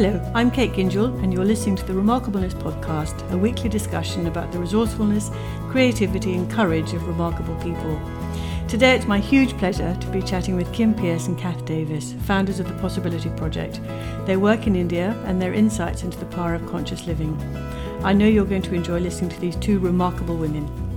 Hello, I'm Kate Gingell, and you're listening to the Remarkableness Podcast, a weekly discussion about the resourcefulness, creativity, and courage of remarkable people. Today, it's my huge pleasure to be chatting with Kim Pearce and Kath Davis, founders of the Possibility Project. They work in India and their insights into the power of conscious living. I know you're going to enjoy listening to these two remarkable women.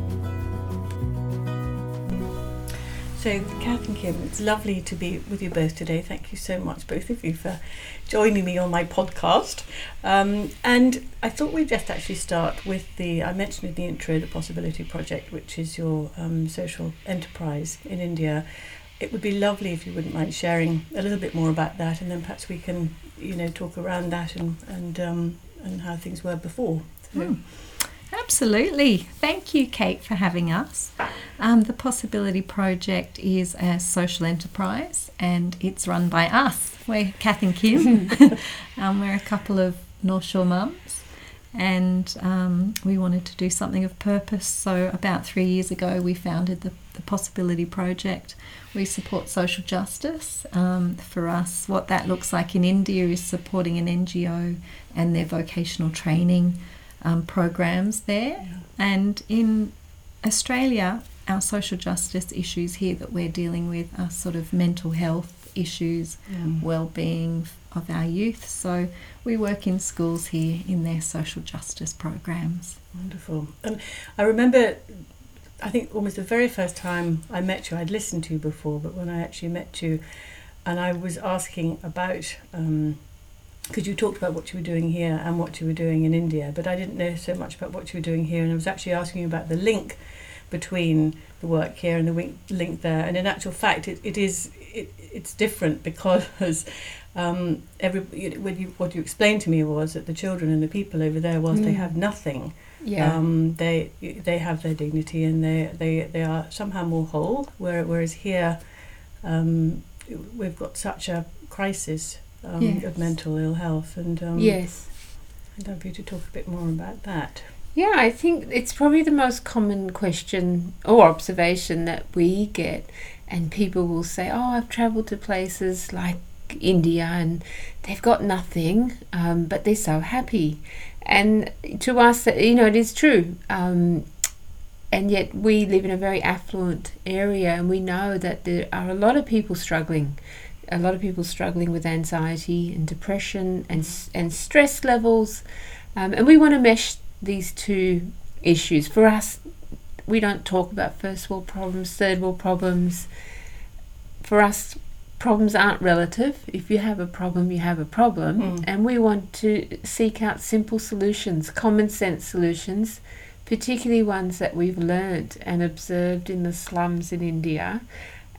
So, Kath and Kim, it's lovely to be with you both today. Thank you so much, both of you, for joining me on my podcast. Um, and I thought we'd just actually start with the, I mentioned in the intro, the Possibility Project, which is your um, social enterprise in India. It would be lovely if you wouldn't mind sharing a little bit more about that, and then perhaps we can, you know, talk around that and and um, and how things were before. So. Hmm. Absolutely. Thank you, Kate, for having us. Um, the Possibility Project is a social enterprise and it's run by us. We're Kath and Kim. um, we're a couple of North Shore mums and um, we wanted to do something of purpose. So, about three years ago, we founded the, the Possibility Project. We support social justice. Um, for us, what that looks like in India is supporting an NGO and their vocational training um, programs there. Yeah. And in Australia, our social justice issues here that we're dealing with are sort of mental health issues, mm. well-being of our youth. So we work in schools here in their social justice programs. Wonderful. And I remember, I think almost the very first time I met you, I'd listened to you before, but when I actually met you, and I was asking about. Um, because you talked about what you were doing here and what you were doing in India, but I didn't know so much about what you were doing here, and I was actually asking you about the link between the work here and the link there. And in actual fact, it, it is it, it's different because um, every what you, what you explained to me was that the children and the people over there, whilst mm. they have nothing, yeah. Um, they they have their dignity and they they, they are somehow more whole. Whereas here, um, we've got such a crisis um, yes. of mental ill health. And um, yes, I'd love you to talk a bit more about that. Yeah, I think it's probably the most common question or observation that we get, and people will say, "Oh, I've travelled to places like India and they've got nothing, um, but they're so happy." And to us, you know, it is true. Um, and yet, we live in a very affluent area, and we know that there are a lot of people struggling a lot of people struggling with anxiety and depression and and stress levels, um, and we want to mesh these two issues. For us, we don't talk about first world problems, third world problems. For us, problems aren't relative. If you have a problem, you have a problem, mm. and we want to seek out simple solutions, common sense solutions, particularly ones that we've learned and observed in the slums in India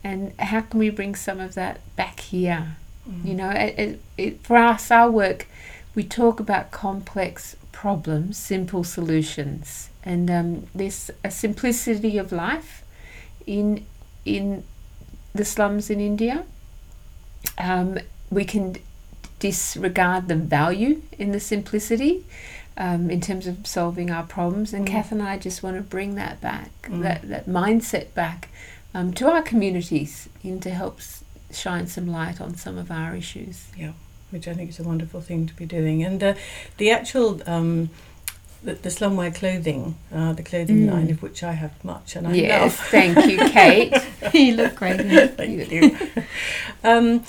and how can we bring some of that back here? Mm. You know, it, it, it, for us, our work, we talk about complex problems, simple solutions, and um, there's a simplicity of life in in the slums in India. Um, we can disregard the value in the simplicity. Um, in terms of solving our problems, and mm. Kath and I just want to bring that back, mm. that, that mindset back, um, to our communities in to help shine some light on some of our issues. Yeah, which I think is a wonderful thing to be doing. And uh, the actual um, the, the slumwear clothing, uh, the clothing mm. line of which I have much, and I yes, love. thank you, Kate. you look great. thank you. um,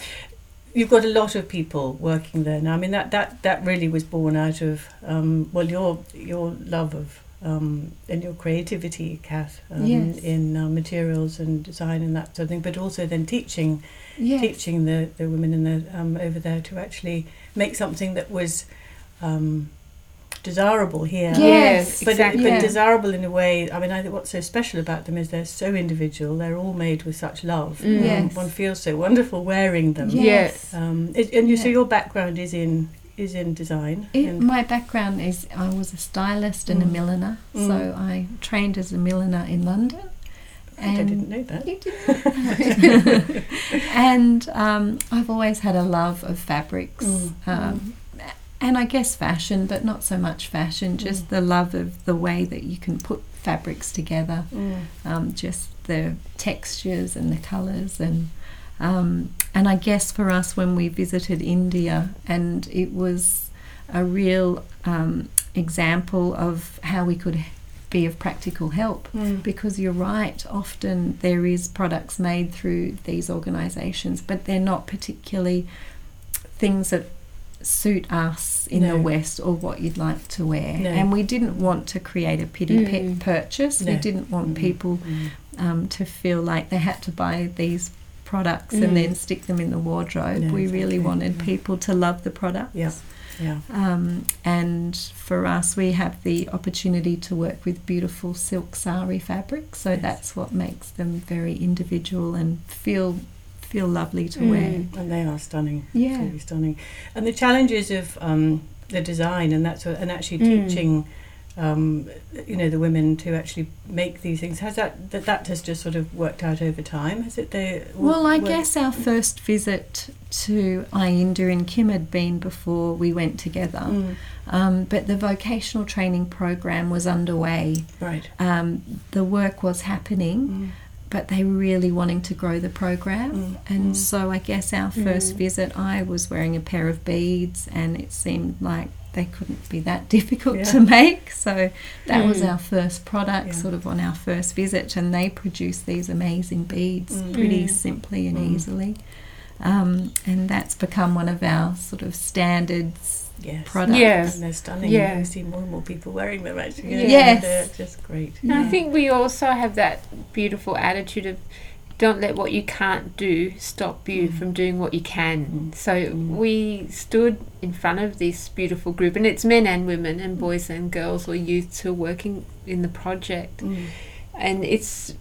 you've got a lot of people working there now. I mean that that that really was born out of um, well your your love of um, and your creativity, Kath, um, yes. in uh, materials and design and that sort of thing, but also then teaching, yes. teaching the, the women in the um, over there to actually make something that was um, desirable here. Yes, but exactly. but desirable in a way. I mean, I think what's so special about them is they're so individual. They're all made with such love. Mm. Yes. one feels so wonderful wearing them. Yes, um, it, and you, so your background is in is in design. It, my background is I was a stylist and mm. a milliner, mm. so I trained as a milliner in London. And I didn't know that. You didn't and um, I've always had a love of fabrics. Mm. Um, and I guess fashion, but not so much fashion, just mm. the love of the way that you can put fabrics together, mm. um, just the textures and the colours and Um, and I guess for us, when we visited India, and it was a real um, example of how we could be of practical help Mm. because you're right often there is products made through these organizations but they're not particularly things that suit us in No. the west or what you'd like to wear No. and we didn't want to create a pity Mm. purchase we didn't want Mm. people Mm. um, to feel like they had to buy these products Mm. and then stick them in the wardrobe No, we really wanted Yeah. people to love the products Yeah. Yeah. um, and for us, we have the opportunity to work with beautiful silk sari fabric, so Yes. that's what makes them very individual and feel feel lovely to Mm. wear. And they are stunning. Yeah. Absolutely stunning. And the challenges of um, the design and that sort and actually Mm. teaching um, you know the women to actually make these things. Has that that that has just sort of worked out over time? Has it they Well, I guess our first visit to Ayinda and Kim had been before we went together, Mm, um, but the vocational training program was underway. right. Um, the work was happening, Mm, but they were really wanting to grow the program. Mm, And mm. so I guess our first Mm. visit, I was wearing a pair of beads, and it seemed like they couldn't be that difficult Yeah. to make. So that was Mm. our first product, Yeah. sort of on our first visit, and they produced these amazing beads Mm. pretty Mm. simply and Mm. easily. Um, and that's become one of our sort of standards yes products. Yeah. and they're stunning Yeah. I see more and more people wearing them actually Yes. they're just great And I think we also have that beautiful attitude of don't let what you can't do stop you Mm. from doing what you can. Mm. So Mm. we stood in front of this beautiful group, and it's men and women, and boys and girls or youths who are working in the project, Mm, and it's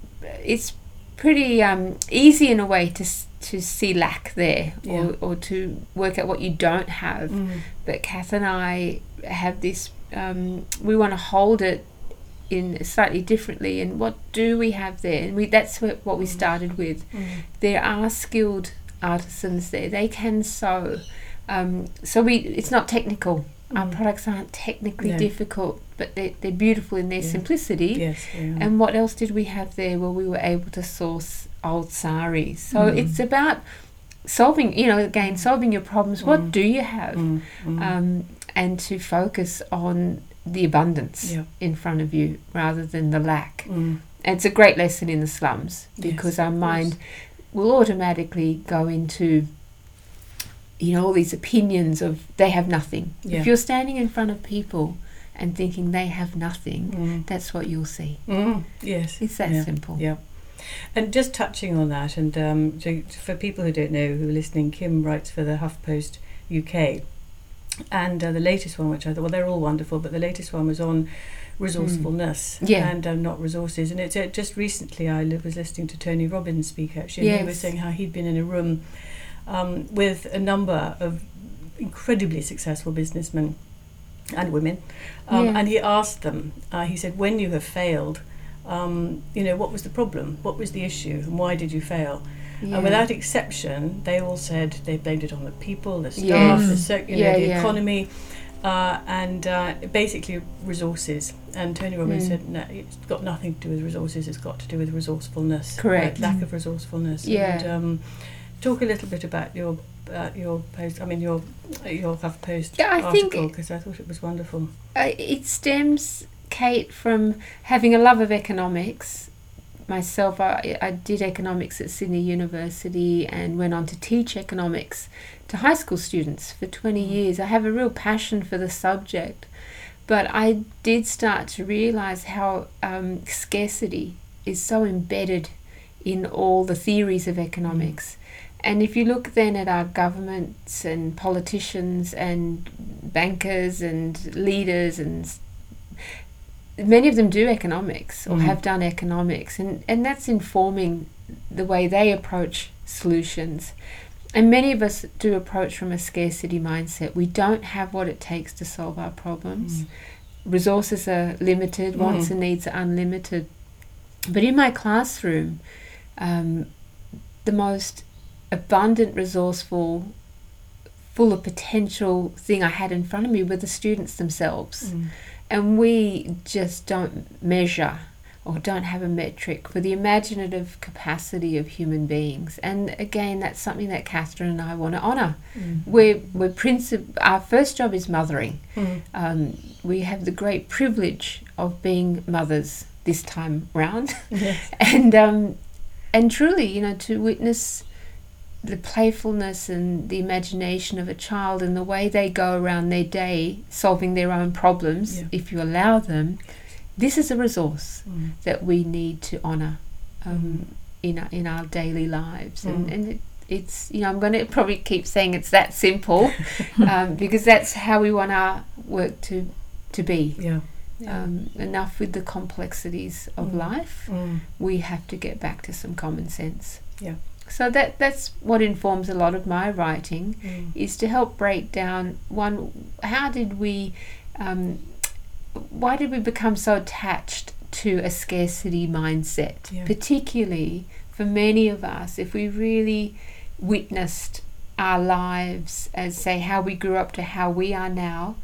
it's pretty um, easy in a way to s- to see lack there Yeah. or, or to work out what you don't have mm, but Kath and I have this. Um, we want to hold it in slightly differently. And what do we have there? And we that's what, what we started with. mm, There are skilled artisans there. They can sew. Um, so we it's not technical. Our Mm. products aren't technically No. difficult, but they, they're beautiful in their Yeah. simplicity. yes yeah. And what else did we have there? Well, we were able to source old saris. So Mm. it's about solving, you know, again, solving your problems. Mm. What do you have? Mm, mm. um, and to focus on the abundance Yeah. in front of you rather than the lack. Mm, And it's a great lesson in the slums Yes, because our mind will automatically go into you know all these opinions of they have nothing. Yeah. If you're standing in front of people and thinking they have nothing, mm, that's what you'll see. mm, yes It's that Yeah. simple. Yeah. And just touching on that, and um, so for people who don't know who are listening, Kim writes for the HuffPost UK. And uh, the latest one, which I thought, well, they're all wonderful, but the latest one was on resourcefulness Yeah. and um, not resources. And it's uh, just recently I was listening to Tony Robbins speak actually, and he was saying how he'd been in a room um, with a number of incredibly successful businessmen and women, um, Yeah. and he asked them. Uh, he said, "When you have failed, um, you know, what was the problem? What was the issue? And why did you fail?" Yeah. And without exception, they all said they blamed it on the people, the staff, Yes. the, you know, the yeah. economy, uh, and uh, basically resources. And Tony Robbins Mm. said, no, it's got nothing to do with resources, it's got to do with resourcefulness. Correct. uh, lack of resourcefulness. Yeah. And, um, talk a little bit about your uh, your post, I mean, your your Huff Post Yeah, I think- article, because I thought it was wonderful. Uh, it stems, Kate, from having a love of economics. Myself, I, I did economics at Sydney University and went on to teach economics to high school students for 20 Mm. years. I have a real passion for the subject, but I did start to realize how um, scarcity is so embedded in all the theories of economics. And if you look then at our governments and politicians and bankers and leaders and many of them do economics or Mm. have done economics and, and that's informing the way they approach solutions. And many of us do approach from a scarcity mindset. We don't have what it takes to solve our problems. Mm. Resources are limited, wants Mm. and needs are unlimited. But in my classroom, um, the most abundant, resourceful, full of potential thing I had in front of me were the students themselves. Mm. And we just don't measure or don't have a metric for the imaginative capacity of human beings. And again, that's something that Catherine and I want to honour. Mm. We're, we're princip- our first job is mothering. Mm. Um, we have the great privilege of being mothers this time round. Yes. and um, and truly, you know, to witness the playfulness and the imagination of a child and the way they go around their day solving their own problems, Yeah. if you allow them, this is a resource Mm. that we need to honour um, in our, in our daily lives, and Mm. and it, it's you know I'm going to probably keep saying it's that simple um, because that's how we want our work to to be. Yeah. Yeah. Um, enough with the complexities of Mm. life Mm. we have to get back to some common sense. Yeah. So that that's what informs a lot of my writing Mm. is to help break down one how did we um, why did we become so attached to a scarcity mindset Yeah. particularly for many of us if we really witnessed our lives as say how we grew up to how we are now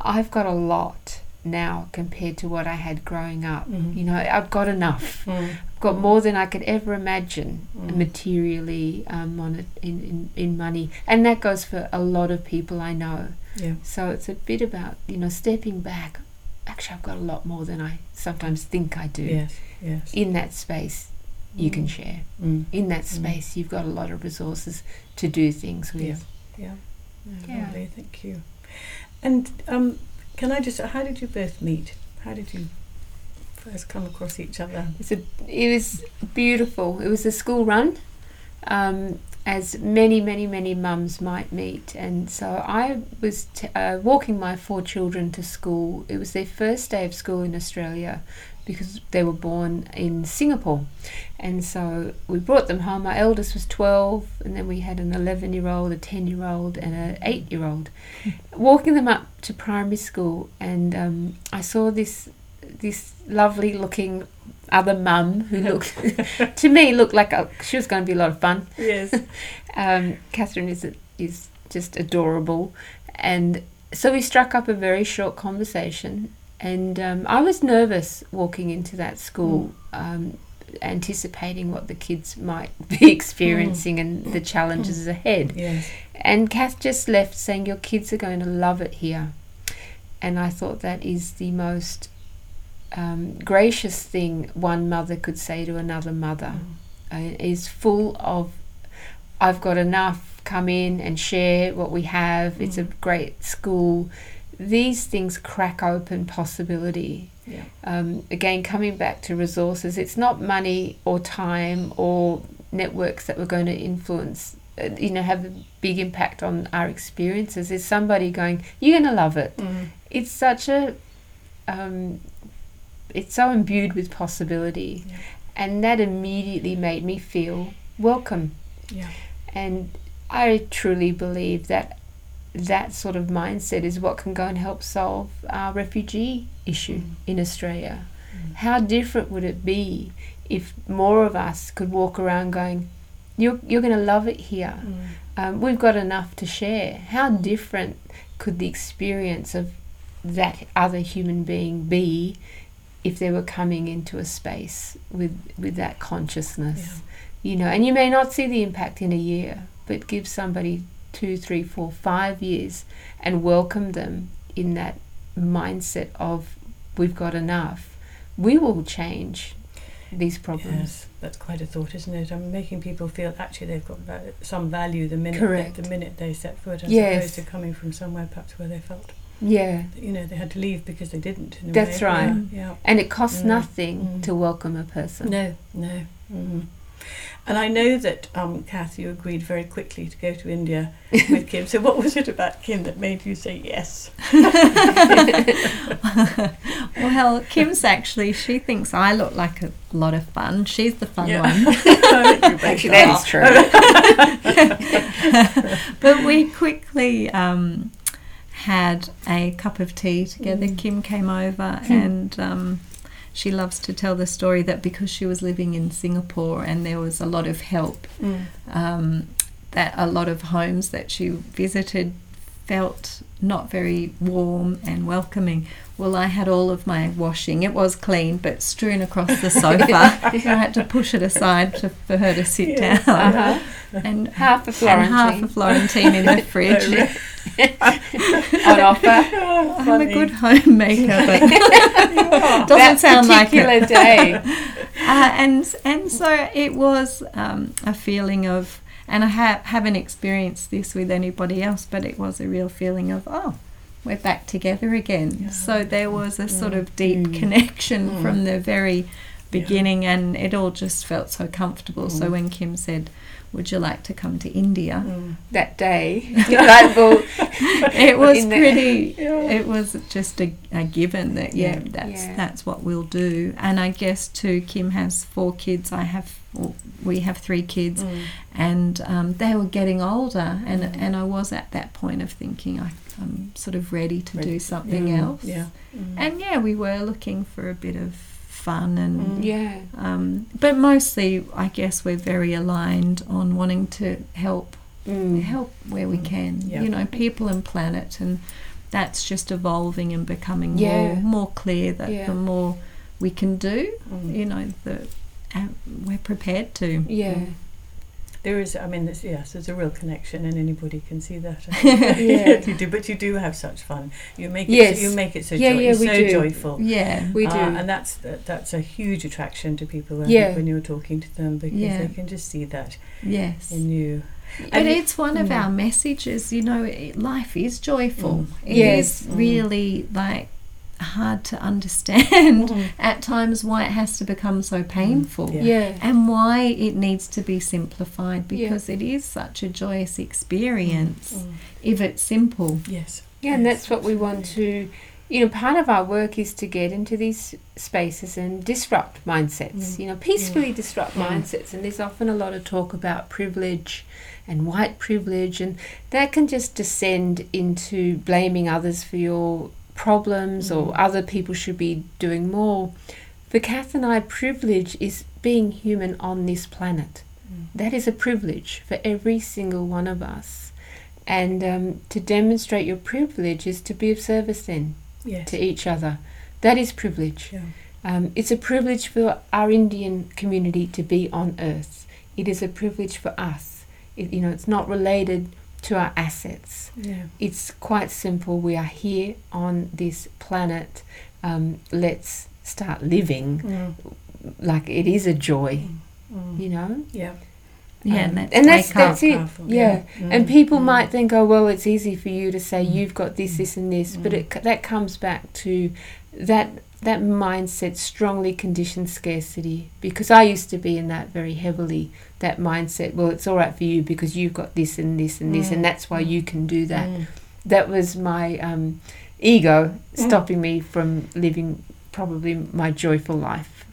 I've got a lot now compared to what I had growing up Mhm. you know I've got enough Mm. I've got more than I could ever imagine Mm. materially um, on it, in, in, in money. And that goes for a lot of people I know. Yeah. So it's a bit about, you know, stepping back. Actually, I've got a lot more than I sometimes think I do. Yes. Yes. In that space, you can Mm. share. Mm. In that Mm. space, you've got a lot of resources to do things with. Yeah. Yeah. Yeah, Yeah. Lovely, thank you. And um, can I just, how did you both meet? How did you first come across each other? It's a, it was beautiful. It was a school run, um, as many, many, many mums might meet. And so I was t- uh, walking my four children to school. It was their first day of school in Australia because they were born in Singapore. And so we brought them home. My eldest was 12, and then we had an 11 year old, a 10 year old, and an 8 year old. Walking them up to primary school, and um, I saw this this lovely looking other mum who looked to me looked like a, she was going to be a lot of fun. Yes. Um, Catherine is is just adorable, and so we struck up a very short conversation. And um, I was nervous walking into that school, um, anticipating what the kids might be experiencing and the challenges ahead. yes. And Kath just left saying, Your kids are going to love it here. And I thought that is the most um, gracious thing one mother could say to another mother. Uh, is full of, I've got enough, come in and share what we have. It's a great school. These things crack open possibility. Yeah. Um, again, coming back to resources, it's not money or time or networks that we're going to influence, uh, you know, have a big impact on our experiences. It's somebody going, you're going to love it. Mm. It's such a, um, it's so imbued with possibility. Yeah. And that immediately made me feel welcome. Yeah. And I truly believe that that sort of mindset is what can go and help solve our refugee issue Mm. in Australia. Mm. How different would it be if more of us could walk around going, You're, you're going to love it here. Mm. Um, we've got enough to share. How different could the experience of that other human being be if they were coming into a space with, with that consciousness? you know, and you may not see the impact in a year, but give somebody two, three, four, five years and welcome them in that mindset of we've got enough, we will change these problems. Yes, that's quite a thought, isn't it? I'm making people feel actually they've got some value the minute Correct. the minute they set foot, as Yes. opposed to coming from somewhere perhaps where they felt Yeah, you know they had to leave because they didn't. That's way. right. Yeah. and it costs Mm. nothing Mm. to welcome a person. No, no. hmm And I know that, um, Kath, you agreed very quickly to go to India with Kim. So, what was it about Kim that made you say yes? well, Kim's actually, she thinks I look like a lot of fun. She's the fun Yeah. one. Actually, that is true. but we quickly um, had a cup of tea together. Mm. Kim came over and um, she loves to tell the story that because she was living in Singapore and there was a lot of help, Mm. um, that a lot of homes that she visited felt not very warm and welcoming. Well, I had all of my washing. It was clean, but strewn across the sofa. so I had to push it aside to, for her to sit Yes. down. Uh-huh. And Half a and half a Florentine in the fridge. on offer. I'm a good homemaker, but that doesn't sound like it. day. uh, and and so it was um, a feeling of, and I ha- haven't experienced this with anybody else, but it was a real feeling of oh, we're back together again. Yeah. So there was a sort of deep Mm. connection Mm. from the very beginning, and it all just felt so comfortable. So Mm. when Kim said, "Would you like to come to India?" Mm. that day. it was the- pretty Yeah. it was just a, a given that yeah, Yeah. that's Yeah. that's what we'll do and i guess too kim has four kids i have well, we have three kids Mm. and um, they were getting older and Mm. and i was at that point of thinking I, i'm sort of ready to Ready do something else Yeah. And yeah we were looking for a bit of fun and Mm. yeah. um, but mostly i guess we're very aligned on wanting to help Mm. help where we can. Yeah. You know, people and planet, and that's just evolving and becoming Yeah. more more clear that Yeah. the more we can do, Mm. you know, the uh, we're prepared to. Yeah. There is, I mean, yes, there's a real connection, and anybody can see that. Yeah. you do, but you do have such fun. You make it, Yes. you make it so, Yeah, joy, yeah, we so do. joyful. Yeah, We do. Uh, and that's that, that's a huge attraction to people think, Yeah. when you're talking to them because Yeah. they can just see that yes. in you. And it- it's one of Mm. our messages, you know, life is joyful. Mm. It Yes. is Mm. really like hard to understand Mhm. at times why it has to become so painful. Yeah. Yeah. and why it needs to be simplified Yeah. because it is such a joyous experience Mm. if it's simple. Yes. Yeah, and that's what we want to. You know, part of our work is to get into these spaces and disrupt mindsets. Mm. You know, peacefully disrupt Mm. mindsets. And there's often a lot of talk about privilege and white privilege, and that can just descend into blaming others for your problems or Mm. other people should be doing more. The Kath and I, privilege is being human on this planet. Mm. That is a privilege for every single one of us. And um, to demonstrate your privilege is to be of service then Yes. to each other. That is privilege. Yeah. Um, it's a privilege for our Indian community to be on earth. It is a privilege for us. It, you know, it's not related to our assets. Yeah. It's quite simple. We are here on this planet. Um, let's start living Mm. like it is a joy. Mm. You know. Yeah. Yeah, Um, and that's, and that's that's it. Powerful, Yeah. Mm. And people Mm. might think, oh well, it's easy for you to say Mm. you've got this, this, and this, but Mm. it, that comes back to that that mindset strongly conditioned scarcity. Because I used to be in that very heavily. That mindset. Well, it's all right for you because you've got this and this and this, Mm. and that's why you can do that. Mm. That was my um, ego Mm. stopping me from living probably my joyful life.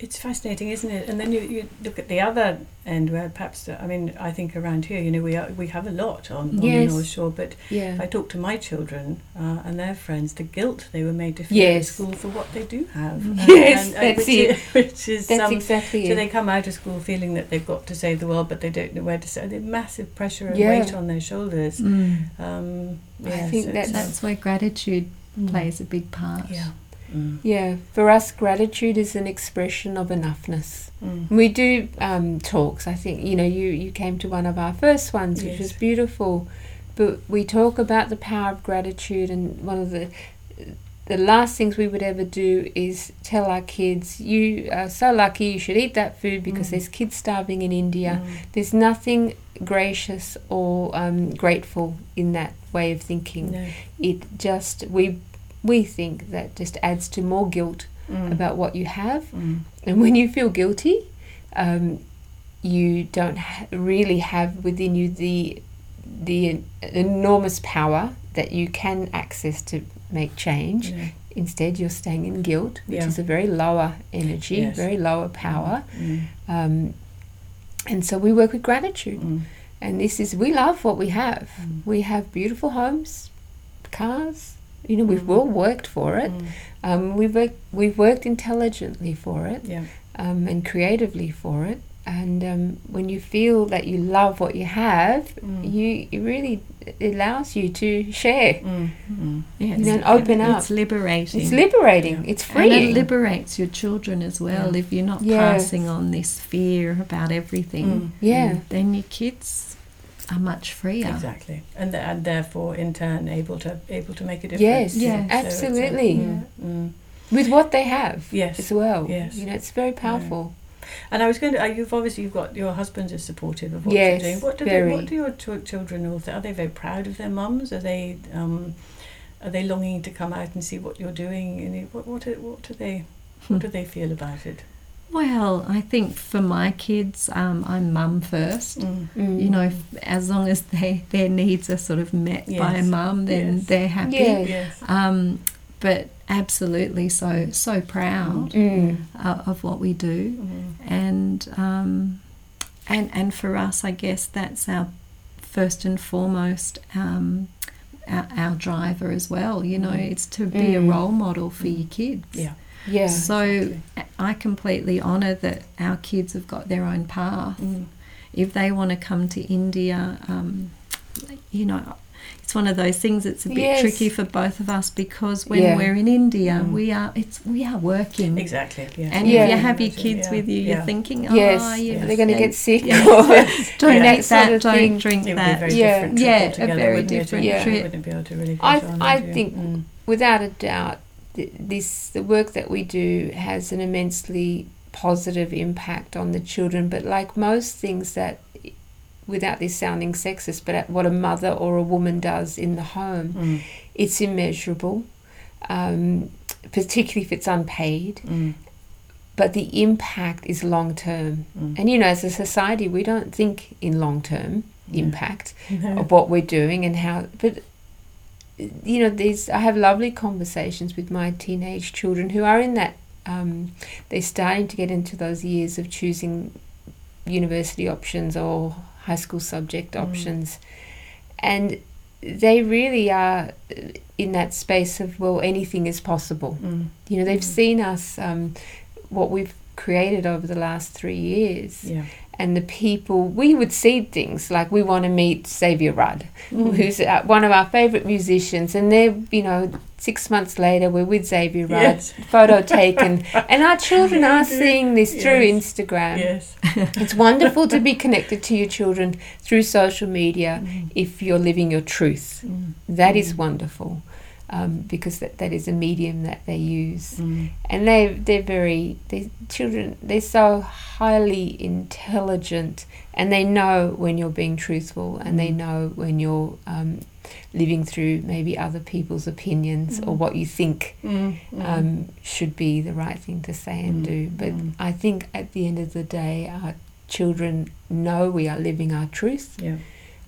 It's fascinating, isn't it? And then you, you look at the other end where perhaps, I mean, I think around here, you know, we are, we have a lot on, on Yes. the North Shore, but Yeah. if I talk to my children uh, and their friends, the guilt they were made to feel Yes. at school for what they do have. Yes, that's which it. Is, which is That's um, exactly so it. they come out of school feeling that they've got to save the world, but they don't know where to. They have massive pressure and Yeah. weight on their shoulders. Mm. Um, I think so that's- That's where gratitude um, plays a big part. Yeah. Mm. Yeah, for us, gratitude is an expression of enoughness. Mm. We do um, talks. I think you know you you came to one of our first ones, which was beautiful. But we talk about the power of gratitude, and one of the the last things we would ever do is tell our kids, "You are so lucky. You should eat that food because Mm. there's kids starving in India." Mm. There's nothing gracious or um, grateful in that way of thinking. No. It just we we think that just adds to more guilt Mm. about what you have. Mm. And when you feel guilty, um, you don't ha- really have within you the the enormous power that you can access to make change. No. Instead, you're staying in guilt, which Yeah. is a very lower energy, Yes. very lower power. Mm. Um, and so we work with gratitude. Mm. And this is we love what we have. Mm. We have beautiful homes, cars. You know, we've Mm. all worked for it. Mm. Um, we've worked, we've worked intelligently for it Yeah. um, and creatively for it. and um, when you feel that you love what you have, Mm. you it really it allows you to share. Mm. Mm. Yes. You know, and open up. It's liberating. It's liberating. Yeah. It's And it liberates your children as well. Yeah. If you're not Yes. passing on this fear about everything, Mm. yeah. then your kids are much freer. Exactly, and th- and therefore in turn able to able to make a difference. Yes, Yes. So it's a- absolutely. mm, mm. With what they have Yes. as well. Yes. You know, it's very powerful. And I was going to. uh, You've obviously you've got your husband is supportive of what Yes, you're doing. What do very. they? What do your ch- children all think? Are they very proud of their mums? Are they? Um, are they longing to come out and see what you're doing? And what what are- what do they? What do they feel about it? Well, I think for my kids, um, I'm mum first. Mm. Mm. You know, if, as long as they, their needs are sort of met by Yes. mum, then Yes. they're happy. Yeah. Yes. Um, but absolutely, so so proud Mm. uh, of what we do, Mm. and um, and and for us, I guess that's our first and foremost um, our, our driver as well. You know, Mm. it's to be a Mm. role model for your kids. Yeah. Yeah. So exactly. I completely honour that our kids have got their own path. Mm. If they want to come to India, um, you know, it's one of those things. It's a bit Yes. tricky for both of us because when Yeah. we're in India, Mm. we are it's we are working. Exactly. Yeah. And Yeah. if you have your kids Yeah. with you, Yeah. you're thinking, oh, yes. you They're going to get sick. Yeah. or- don't Yeah. eat That sort of don't thing. drink It would be a that. very Yeah. different trip Yeah, a very wouldn't it? different You trip. wouldn't be able to really I- on, I think- Mm. Without a doubt, th- this the work that we do has an immensely positive impact on the children. But like most things that, without this sounding sexist, but what a mother or a woman does in the home, Mm. it's immeasurable. Um, particularly if it's unpaid, Mm. but the impact is long term. Mm. And you know, as a society, we don't think in long term impact. No. of what we're doing and how but you know these i have lovely conversations with my teenage children who are in that um, they're starting to get into those years of choosing university options or high school subject Mm. options and they really are in that space of well anything is possible Mm. you know they've Mm. seen us um, what we've created over the last three years Yeah. And the people we would see things like we want to meet Xavier Rudd, Mm. who's uh, one of our favourite musicians, and they're you know six months later we're with Xavier Rudd, Yes. photo taken, and our children are seeing this through Instagram. Yes. It's wonderful to be connected to your children through social media Mm. if you're living your truth. Mm. That is Mm. wonderful. Um, because that, that is a medium that they use Mm. and they they're very they children they're so highly intelligent and they know when you're being truthful and they Mm. know when you're um, living through maybe other people's opinions or Mm. what you think Mm. Mm. um, should be the right thing to say and Mm. do but. I think at the end of the day our children know we are living our truth Yeah.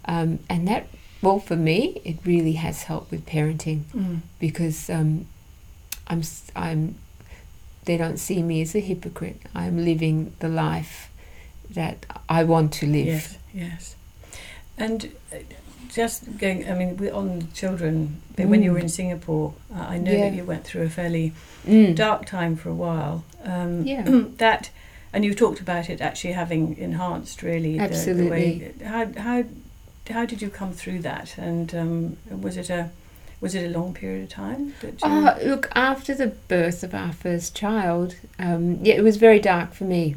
um, and that well for me it really has helped with parenting Mm. because um, I'm I'm they don't see me as a hypocrite. I'm living the life that I want to live. Yes, yes. And uh, just going, I mean, on children, but when you were Mm. in Singapore, uh, I know Yeah. that you went through a fairly Mm. dark time for a while. Um, Yeah. that, and you talked about it actually having enhanced really the- the, way. How how how did you come through that? And um, was it a was it a long period of time? Oh, look, after the birth of our first child, um, yeah, it was very dark for me.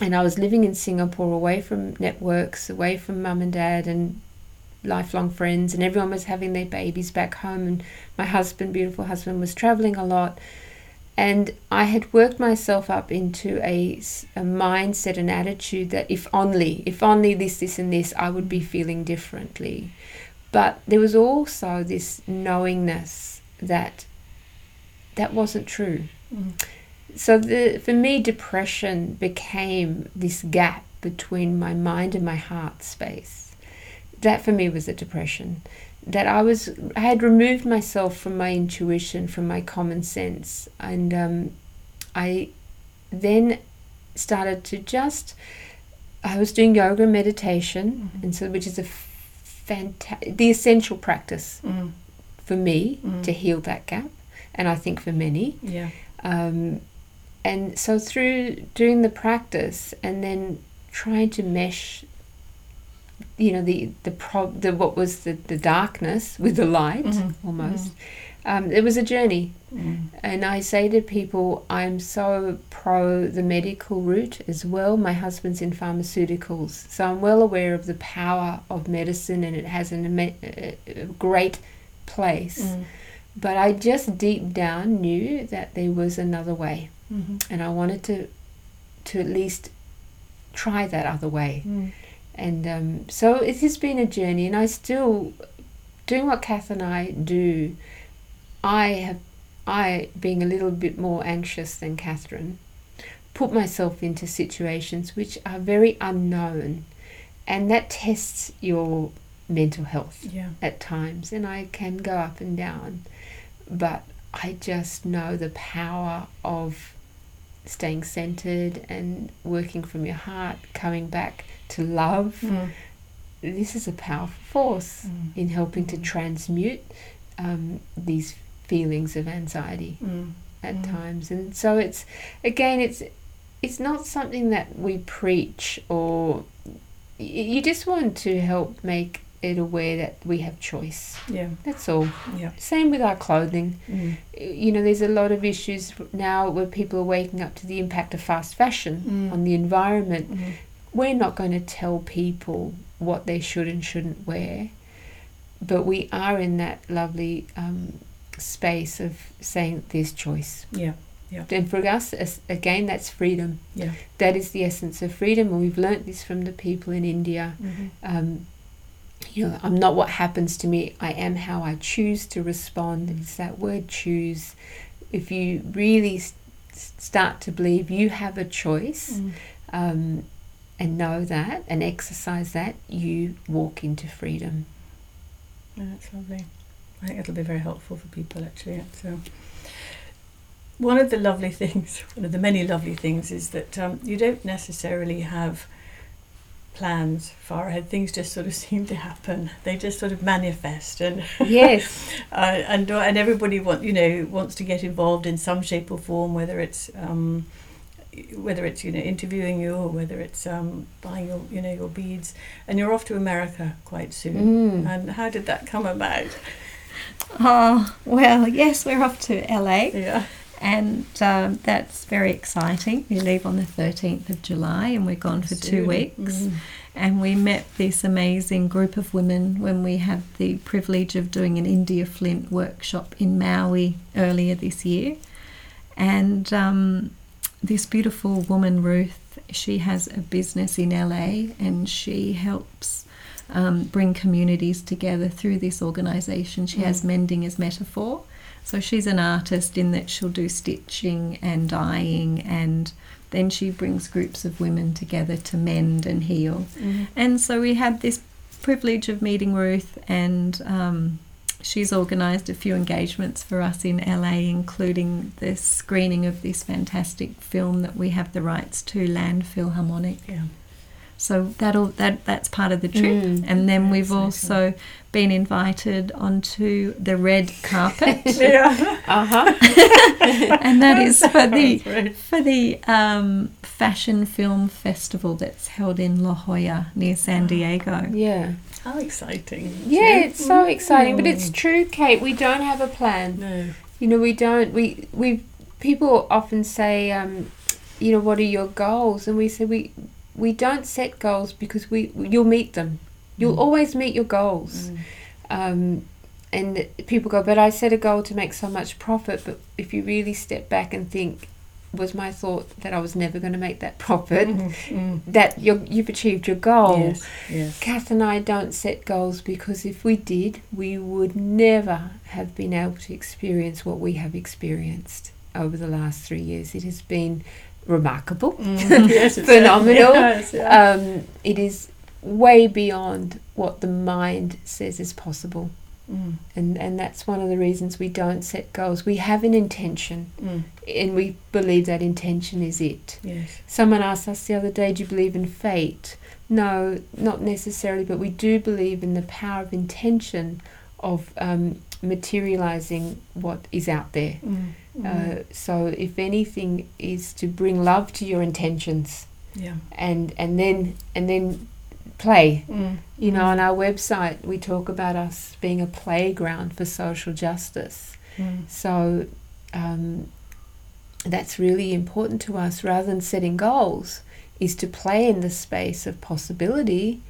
And I was living in Singapore away from networks, away from mum and dad and lifelong friends, and everyone was having their babies back home. And my husband, beautiful husband, was traveling a lot. And I had worked myself up into a mindset and attitude that if only, if only this, this, and this, I would be feeling differently. But there was also this knowingness that that wasn't true. Mm. So the, for me, depression became this gap between my mind and my heart space. That for me was a depression. That I was, I had removed myself from my intuition, from my common sense, and um, I then started to just. I was doing yoga and meditation, Mhm. and so which is a fantastic, the essential practice Mm. for me Mm. to heal that gap, and I think for many. Yeah. Um, and so through doing the practice and then trying to mesh you know the the prob the what was the, the darkness with the light Mhm. almost um, it was a journey Mm. and I say to people, I'm so pro the medical route as well. My husband's in pharmaceuticals, so I'm well aware of the power of medicine and it has an, a a great place. Mm. But I just deep down knew that there was another way, Mhm. and I wanted to to at least try that other way. Mm. And um, so it has been a journey, and I still, doing what Kath and I do, I have, I being a little bit more anxious than Catherine, put myself into situations which are very unknown, and that tests your mental health Yeah. at times, and I can go up and down, but I just know the power of staying centered and working from your heart, coming back to love. Mm. This is a powerful force Mm. in helping to Mhm. transmute um, these feelings of anxiety Mm. at Mm. times, and so it's again, it's it's not something that we preach or you just want to help make it aware that we have choice. Yeah. That's all. Yeah. Same with our clothing. Mm. You know, there's a lot of issues now where people are waking up to the impact of fast fashion Mm. on the environment. Mm. We're not going to tell people what they should and shouldn't wear, but we are in that lovely um, space of saying there's choice. Yeah. Yeah. And for us, as, again, that's freedom. Yeah. That is the essence of freedom, and we've learnt this from the people in India. Mhm. Um, you know, I'm not what happens to me. I am how I choose to respond. It's that word choose. If you really s- start to believe you have a choice Mm. um, and know that and exercise that, you walk into freedom. Yeah, that's lovely. I think it'll be very helpful for people actually. So, one of the lovely things, one of the many lovely things, is that um, you don't necessarily have plans far ahead. Things just sort of seem to happen. They just sort of manifest, and Yes. uh, and and everybody want you know wants to get involved in some shape or form, whether it's um, whether it's you know interviewing you or whether it's um, buying your you know your beads, and you're off to America quite soon. Mm. And how did that come about? Oh, well, yes, we're off to LA, Yeah. and um, that's very exciting. We leave on the 13th of July, and we're gone for two weeks. Mm. And we met this amazing group of women when we had the privilege of doing an India Flint workshop in Maui earlier this year. And um, this beautiful woman, Ruth, she has a business in LA and she helps um, bring communities together through this organisation. She has Mm. mending as metaphor. So she's an artist in that she'll do stitching and dyeing and then she brings groups of women together to mend and heal. Mm. And so we had this privilege of meeting Ruth, and um, she's organised a few engagements for us in LA, including the screening of this fantastic film that we have the rights to, Landfill Harmonic. Yeah. So that'll that that's part of the trip, Mm. and then Very we've exciting. also been invited onto the red carpet, Yeah. Uh huh. and that is for the That's for the um, fashion film festival that's held in La Jolla near San Diego. Yeah. How exciting. Yeah, it's so exciting, but it's Mm. true, Kate. We don't have a plan. No. You know, we don't. We we people often say, um, you know, what are your goals? And we say we we don't set goals because we you'll meet them. You'll Mm. always meet your goals. Mm. Um, and people go, but I set a goal to make so much profit. But if you really step back and think, was my thought that I was never going to make that profit? Mhm. Mm. That you're, you've achieved your goal. Yes. Yes. Kath and I don't set goals because if we did, we would never have been able to experience what we have experienced over the last three years. It has been remarkable, Mm. yes, phenomenal. Yes, yeah. Um, it is way beyond what the mind says is possible. Mm. And, and that's one of the reasons we don't set goals. We have an intention, Mm. and we believe that intention is it. Yes. Someone asked us the other day, Do you believe in fate? No, not necessarily, but we do believe in the power of intention of um, materializing what is out there. Mm. Uh, so, if anything, is to bring love to your intentions Yeah. and and then and then play. Mm. You know, on our website we talk about us being a playground for social justice. Mm. So um, that's really important to us. Rather than setting goals, is to play in the space of possibility,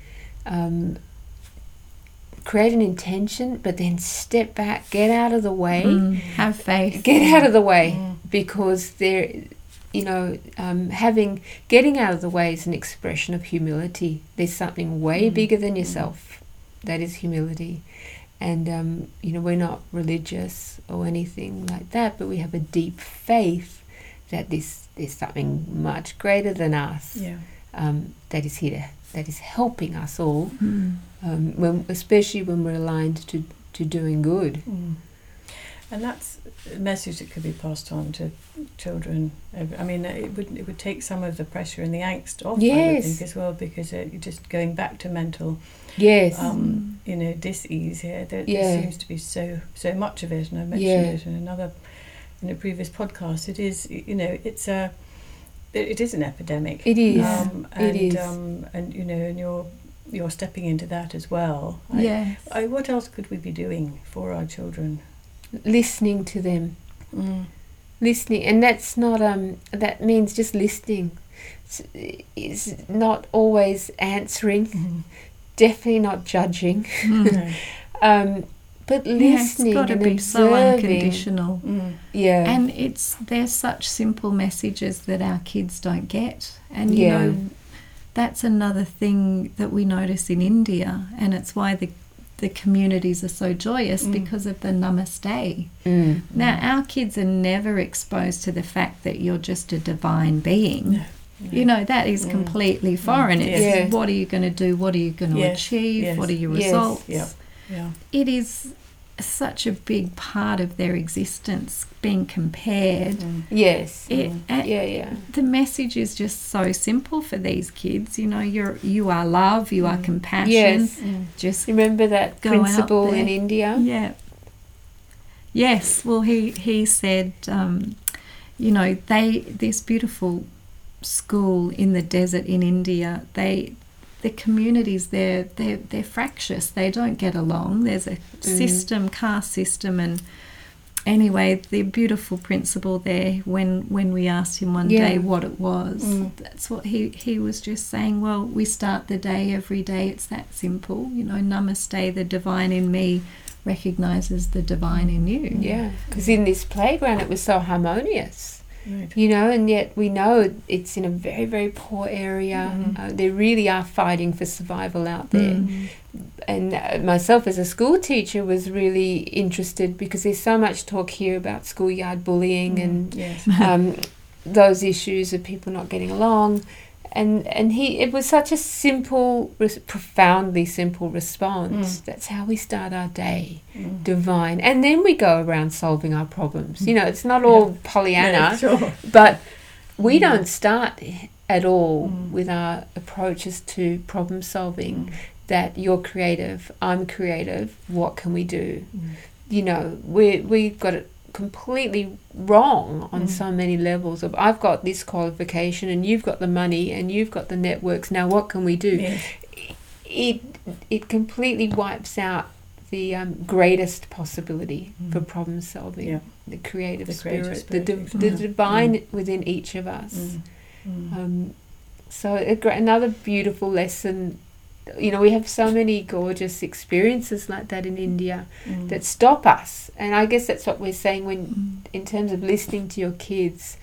um, create an intention, but then step back, get out of the way, Mm, have faith. get out of the way Mm. because there, you know, um, having getting out of the way is an expression of humility. There's something way Mm. bigger than Mm. yourself. That is humility. And, um, you know, we're not religious or anything like that, but we have a deep faith that this there's something much greater than us Yeah. um, that is here that is helping us all, Mm. um, when, especially when we're aligned to, to doing good. Mm. And that's a message that could be passed on to children. I mean, it would it would take some of the pressure and the angst off, I would think, as well, because uh, you're just going back to mental, Yes. um, you know, dis-ease here. There, Yeah. there seems to be so so much of it, and I mentioned Yeah. it in another in a previous podcast. It is, you know, it's a it, it is an epidemic. it is. Um, and, is. Um, and you know, and you're you're stepping into that as well. I- Yes. What else could we be doing for our children? Listening to them. Mm. listening and that's not um that means just listening it's, it's not always answering Mm. definitely not judging Mm. Um but Yeah, it's listening got to and be so unconditional. Mm. yeah And it's they're such simple messages that our kids don't get. And you Yeah. know that's another thing that we notice in India and it's why the the communities are so joyous Mm. because of the namaste. Mm. Now our kids are never exposed to the fact that you're just a divine being. No. You know, that is Mm. completely foreign. It's Yes. what are you going to do? What are you going to Yes, achieve? yes, What are your results? yeah. Yeah. It is such a big part of their existence being compared. Mm. yes It, Mm. and yeah yeah The message is just so simple for these kids. You know, you're you are love, you are Mm. compassion. Yes. Mm. Just remember that principle in india yeah. Yes. Well, he he said, um, you know, they this beautiful school in the desert in India. They the communities there they're they're fractious. They don't get along. There's a system, caste system, and anyway, the beautiful principle there. When when we asked him one Yeah. day what it was, Mm. that's what he he was just saying. Well, we start the day every day. It's that simple. You know, Namaste, the divine in me recognizes the divine in you. yeah because in this playground it was so harmonious Right. you know and yet we know it's in a very very poor area Mhm. uh, they really are fighting for survival out there Mm. and uh, myself as a school teacher was really interested because there's so much talk here about schoolyard bullying and yes. um, those issues of people not getting along and and he it was such a simple res- profoundly simple response Mm. that's how we start our day Mm. divine and then we go around solving our problems you know it's not all pollyanna Yeah, sure. but we Mm. don't start at all Mm. with our approaches to problem solving Mm. that you're creative, I'm creative, what can we do? Mm. You know, we we've got it completely wrong on Mm. so many levels of I've got this qualification and you've got the money and you've got the networks. Now what can we do? Yes. It it completely wipes out the um, greatest possibility Mm. for problem solving. Yeah. The creative The spirit, creative the, spirit, div- the divine within each of us. Mm. Mm. Um, so a another beautiful lesson. You know, we have so many gorgeous experiences like that in India Mm. that stop us, and I guess that's what we're saying when, Mm. in terms of listening to your kids,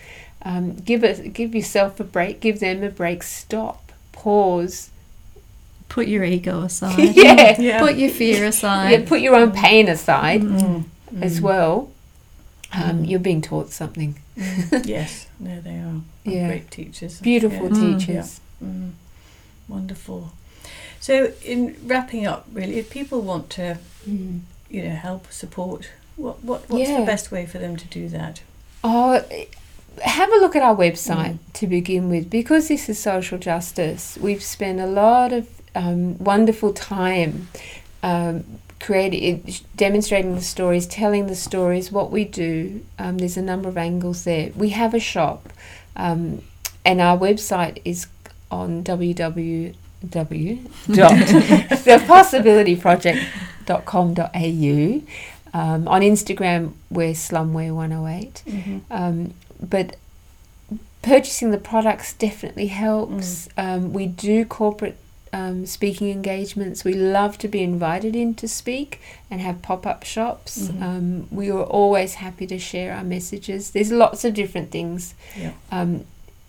um, give it, give yourself a break, give them a break, stop, pause, Put your ego aside. yeah, yeah. Put your fear aside. yeah, put your own pain aside Mm. as Mm. well. Um, Mm. You're being taught something. Yes, there they are Yeah. great teachers. Beautiful Yeah. Teachers. Mm. Wonderful. So, in wrapping up, really, if people want to, Mm. you know, help support, what what what's Yeah. the best way for them to do that? Oh, have a look at our website Mm. to begin with. Because this is social justice, we've spent a lot of um, wonderful time um, creating, demonstrating the stories, telling the stories, what we do. Um, there's a number of angles there. We have a shop, um, and our website is on www.thepossibilityproject.com.au. Um, on Instagram, we're Slumwear108. Mm-hmm. Um, but purchasing the products definitely helps. Um, we do corporate um, speaking engagements. We love to be invited in to speak and have pop up shops. Mhm. Um, we are always happy to share our messages. There's lots of different things. Yeah. Um,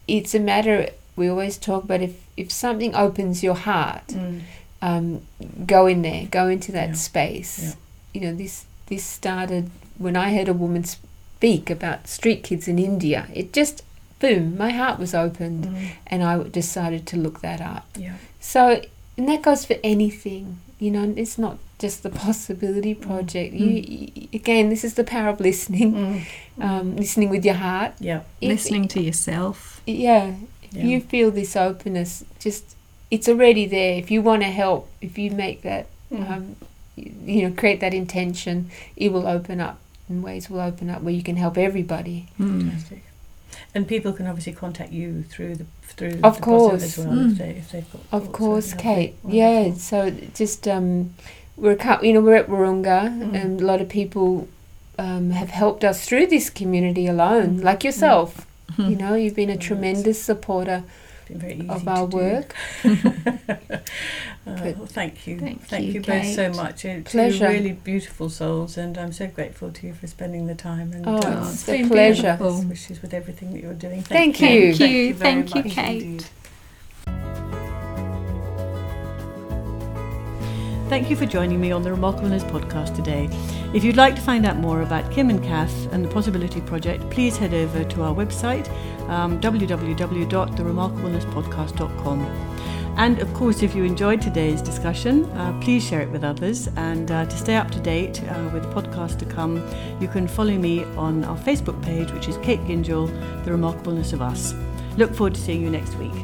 it's a matter, we always talk about if, if something opens your heart, Mm. um, go in there, go into that Yeah. space. Yeah. You know, this this started when I heard a woman speak about street kids in India. It just boom, my heart was opened, Mm. and I decided to look that up. Yeah. So, and that goes for anything. You know, it's not just the possibility project. You, y again, this is the power of listening, Mm. um, listening with your heart. Yeah. If- Listening to yourself. yeah, Yeah. you feel this openness, just it's already there. If you want to help, if you make that, Mm. um, you, you know, create that intention, it will open up, and ways will open up where you can help everybody. Mm. Fantastic. And people can obviously contact you through the through Of the course. as well Mm. if they if they've got Of course, Kate. Yeah. So just um, we're a cou- you know we're at Warunga, Mm. and a lot of people um, have helped us through this community alone, Mm. like yourself. You know, you've been a tremendous supporter It's been very easy of our work. Uh, well, thank you. Thank you, both so Kate. much. You're Pleasure. really beautiful souls, and I'm so grateful to you for spending the time and Oh, uh, it's it's a been pleasure. wishes with everything that you're doing. Thank you. you. Thank you. very Thank you, much Kate. indeed. Thank you for joining me on the Remarkableness podcast today. If you'd like to find out more about Kim and Kath and the Possibility Project, please head over to our website, um, www.theremarkablenesspodcast.com. And of course, if you enjoyed today's discussion, uh, please share it with others. And uh, to stay up to date uh, with podcasts to come, you can follow me on our Facebook page, which is Kate Gingell, The Remarkableness of Us. Look forward to seeing you next week.